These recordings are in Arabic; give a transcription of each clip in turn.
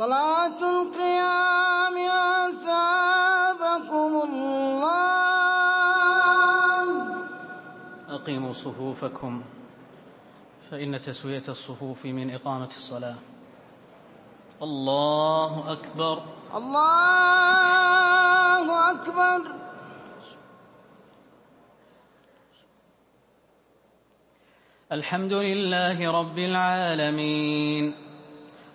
صلاة القيام أثابكم الله. أقيموا صفوفكم فإن تسوية الصفوف من إقامة الصلاة. الله أكبر. الله أكبر. الحمد لله رب العالمين.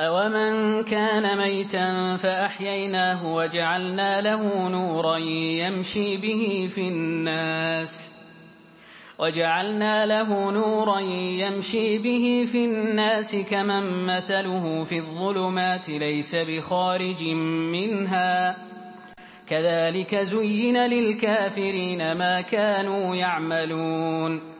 أومن كان ميتا فأحييناه وجعلنا له نورا يمشي به في الناس وجعلنا له نورا يمشي به في الناس كمن مثله في الظلمات ليس بخارج منها كذلك زين للكافرين ما كانوا يعملون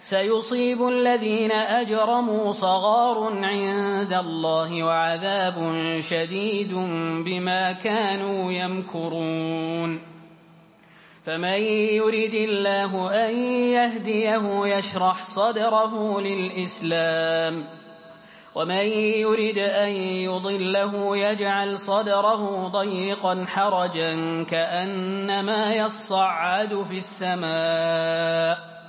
سيصيب الذين أجرموا صغار عند الله وعذاب شديد بما كانوا يمكرون. فمن يرد الله أن يهديه يشرح صدره للإسلام ومن يرد أن يضله يجعل صدره ضيقا حرجا كأنما يصعد في السماء.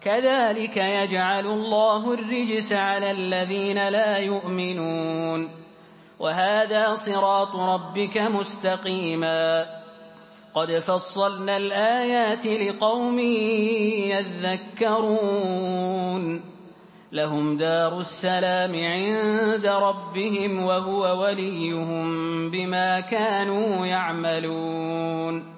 كذلك يجعل الله الرجس على الذين لا يؤمنون. وهذا صراط ربك مستقيما. قد فصلنا الآيات لقوم يذكرون. لهم دار السلام عند ربهم وهو وليهم بما كانوا يعملون.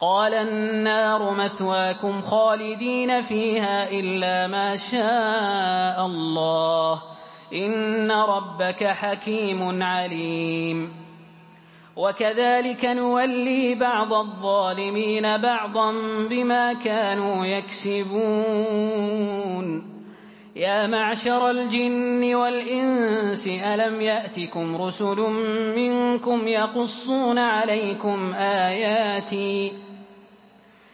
قال النار مثواكم خالدين فيها إلا ما شاء الله. إن ربك حكيم عليم. وكذلك نولي بعض الظالمين بعضا بما كانوا يكسبون. يا معشر الجن والإنس ألم يأتكم رسل منكم يقصون عليكم آياتي؟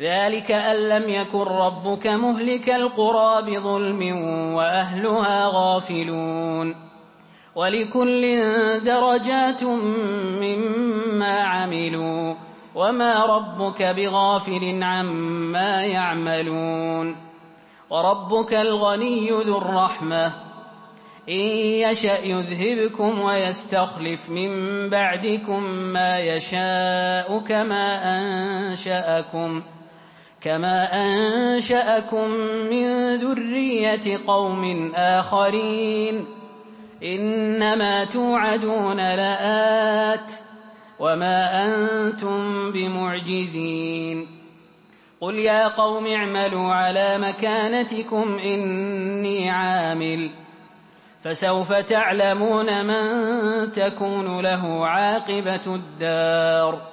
ذلك أن لم يكن ربك مهلك القرى بظلم وأهلها غافلون. ولكل درجات مما عملوا وما ربك بغافل عما يعملون. وربك الغني ذو الرحمة. إن يشأ يذهبكم ويستخلف من بعدكم ما يشاء كما أنشأكم. كما أنشأكم من ذرية قوم آخرين إنما توعدون لآت وما أنتم بمعجزين قل يا قوم اعملوا على مكانتكم إني عامل فسوف تعلمون من تكون له عاقبة الدار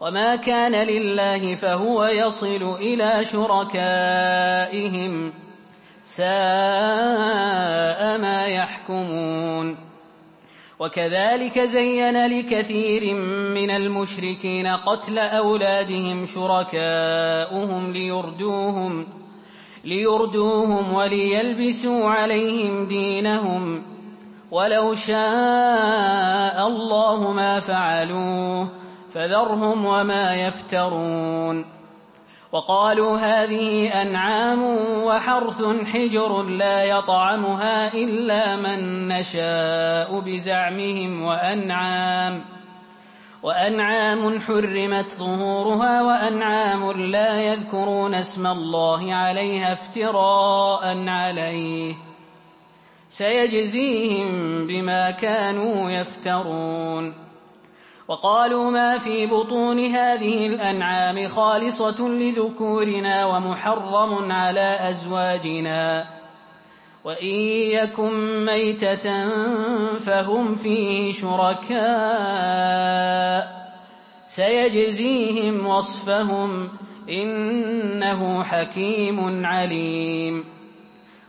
وما كان لله فهو يصل إلى شركائهم ساء ما يحكمون وكذلك زين لكثير من المشركين قتل أولادهم شركاؤهم ليردوهم ليردوهم وليلبسوا عليهم دينهم ولو شاء الله ما فعلوه فذرهم وما يفترون. وقالوا هذه أنعام وحرث حجر لا يطعمها إلا من نشاء بزعمهم وأنعام وأنعام حرمت ظهورها وأنعام لا يذكرون اسم الله عليها افتراء عليه. سيجزيهم بما كانوا يفترون. وقالوا ما في بطون هذه الأنعام خالصة لذكورنا ومحرم على أزواجنا. وإن يكن ميتة فهم فيه شركاء. سيجزيهم وصفهم إنه حكيم عليم.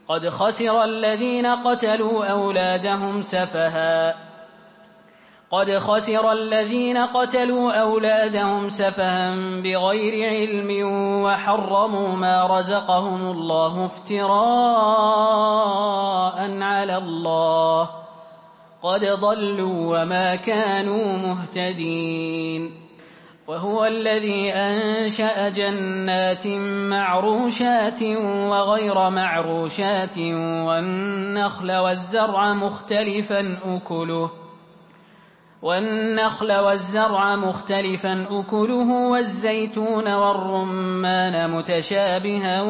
قد خسر الذين قتلوا أولادهم سفهاً. قد خسر الذين قتلوا أولادهم سفها بغير علم وحرموا ما رزقهم الله افتراء على الله. قد ضلوا وما كانوا مهتدين. وهو الذي أنشأ جنات معروشات وغير معروشات والنخل والزرع مختلفا أكله. والنخل والزرع مختلفا أكله والزيتون والرمان متشابها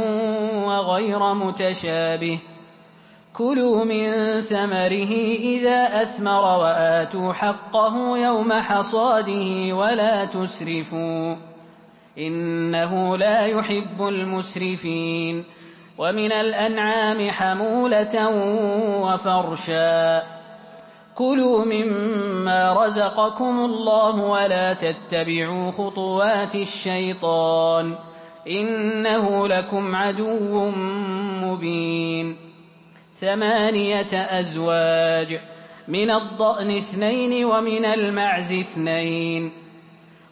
وغير متشابه. كلوا من ثمره إذا أثمر وآتوا حقه يوم حصاده ولا تسرفوا. إنه لا يحب المسرفين. ومن الأنعام حمولة وفرشا. كلوا مما رزقكم الله ولا تتبعوا خطوات الشيطان إنه لكم عدو مبين ثمانية أزواج من الضأن اثنين ومن المعز اثنين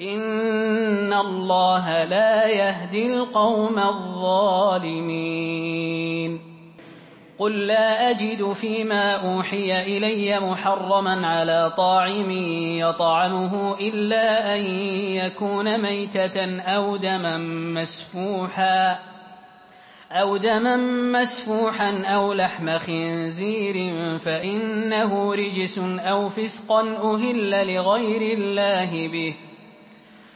إن الله لا يهدي القوم الظالمين. قل لا أجد فيما أوحي إلي محرما على طاعم يطعمه إلا أن يكون ميتة أو دما مسفوحا أو دما مسفوحا أو لحم خنزير فإنه رجس أو فسقا أهل لغير الله به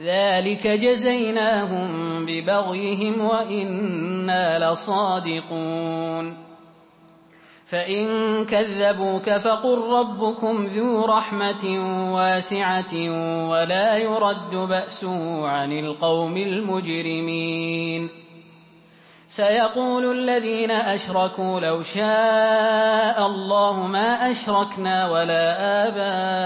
ذلك جزيناهم ببغيهم وإنا لصادقون فإن كذبوك فقل ربكم ذو رحمة واسعة ولا يرد بأسه عن القوم المجرمين سيقول الذين أشركوا لو شاء الله ما أشركنا ولا آباؤنا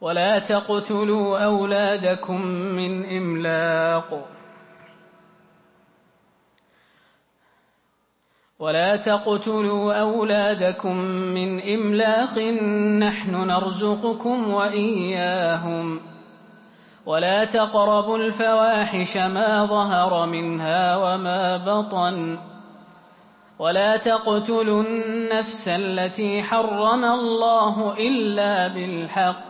ولا تقتلوا أولادكم من إملاق. ولا تقتلوا أولادكم من إملاق نحن نرزقكم وإياهم. ولا تقربوا الفواحش ما ظهر منها وما بطن. ولا تقتلوا النفس التي حرم الله إلا بالحق.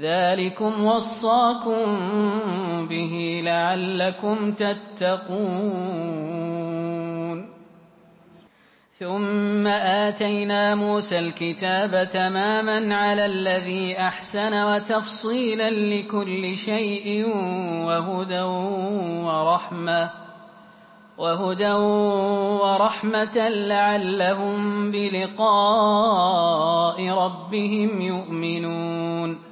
ذلكم وصاكم به لعلكم تتقون. ثم آتينا موسى الكتاب تماما على الذي أحسن وتفصيلا لكل شيء وهدى ورحمة وهدى ورحمة لعلهم بلقاء ربهم يؤمنون.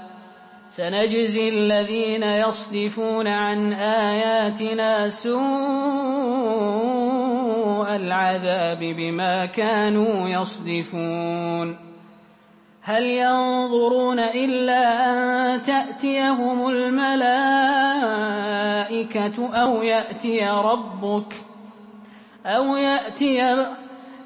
سنجزي الذين يصدفون عن آياتنا سوء العذاب بما كانوا يصدفون. هل ينظرون إلا أن تأتيهم الملائكة أو يأتي ربك أو يأتي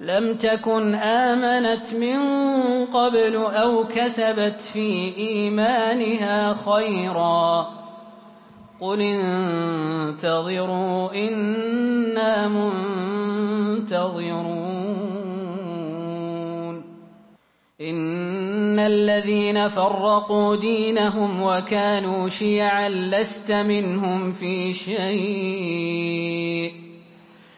لم تكن آمنت من قبل أو كسبت في إيمانها خيرا. قل انتظروا إنا منتظرون. إن الذين فرقوا دينهم وكانوا شيعا لست منهم في شيء.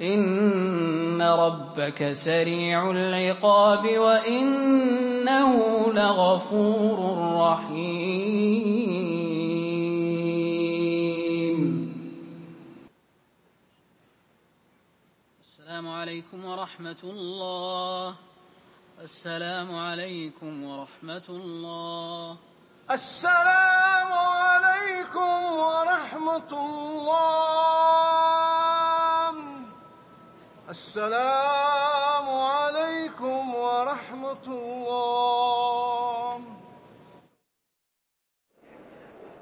إن ربك سريع العقاب وإنه لغفور رحيم. السلام عليكم ورحمة الله. السلام عليكم ورحمة الله. السلام عليكم ورحمة الله. السلام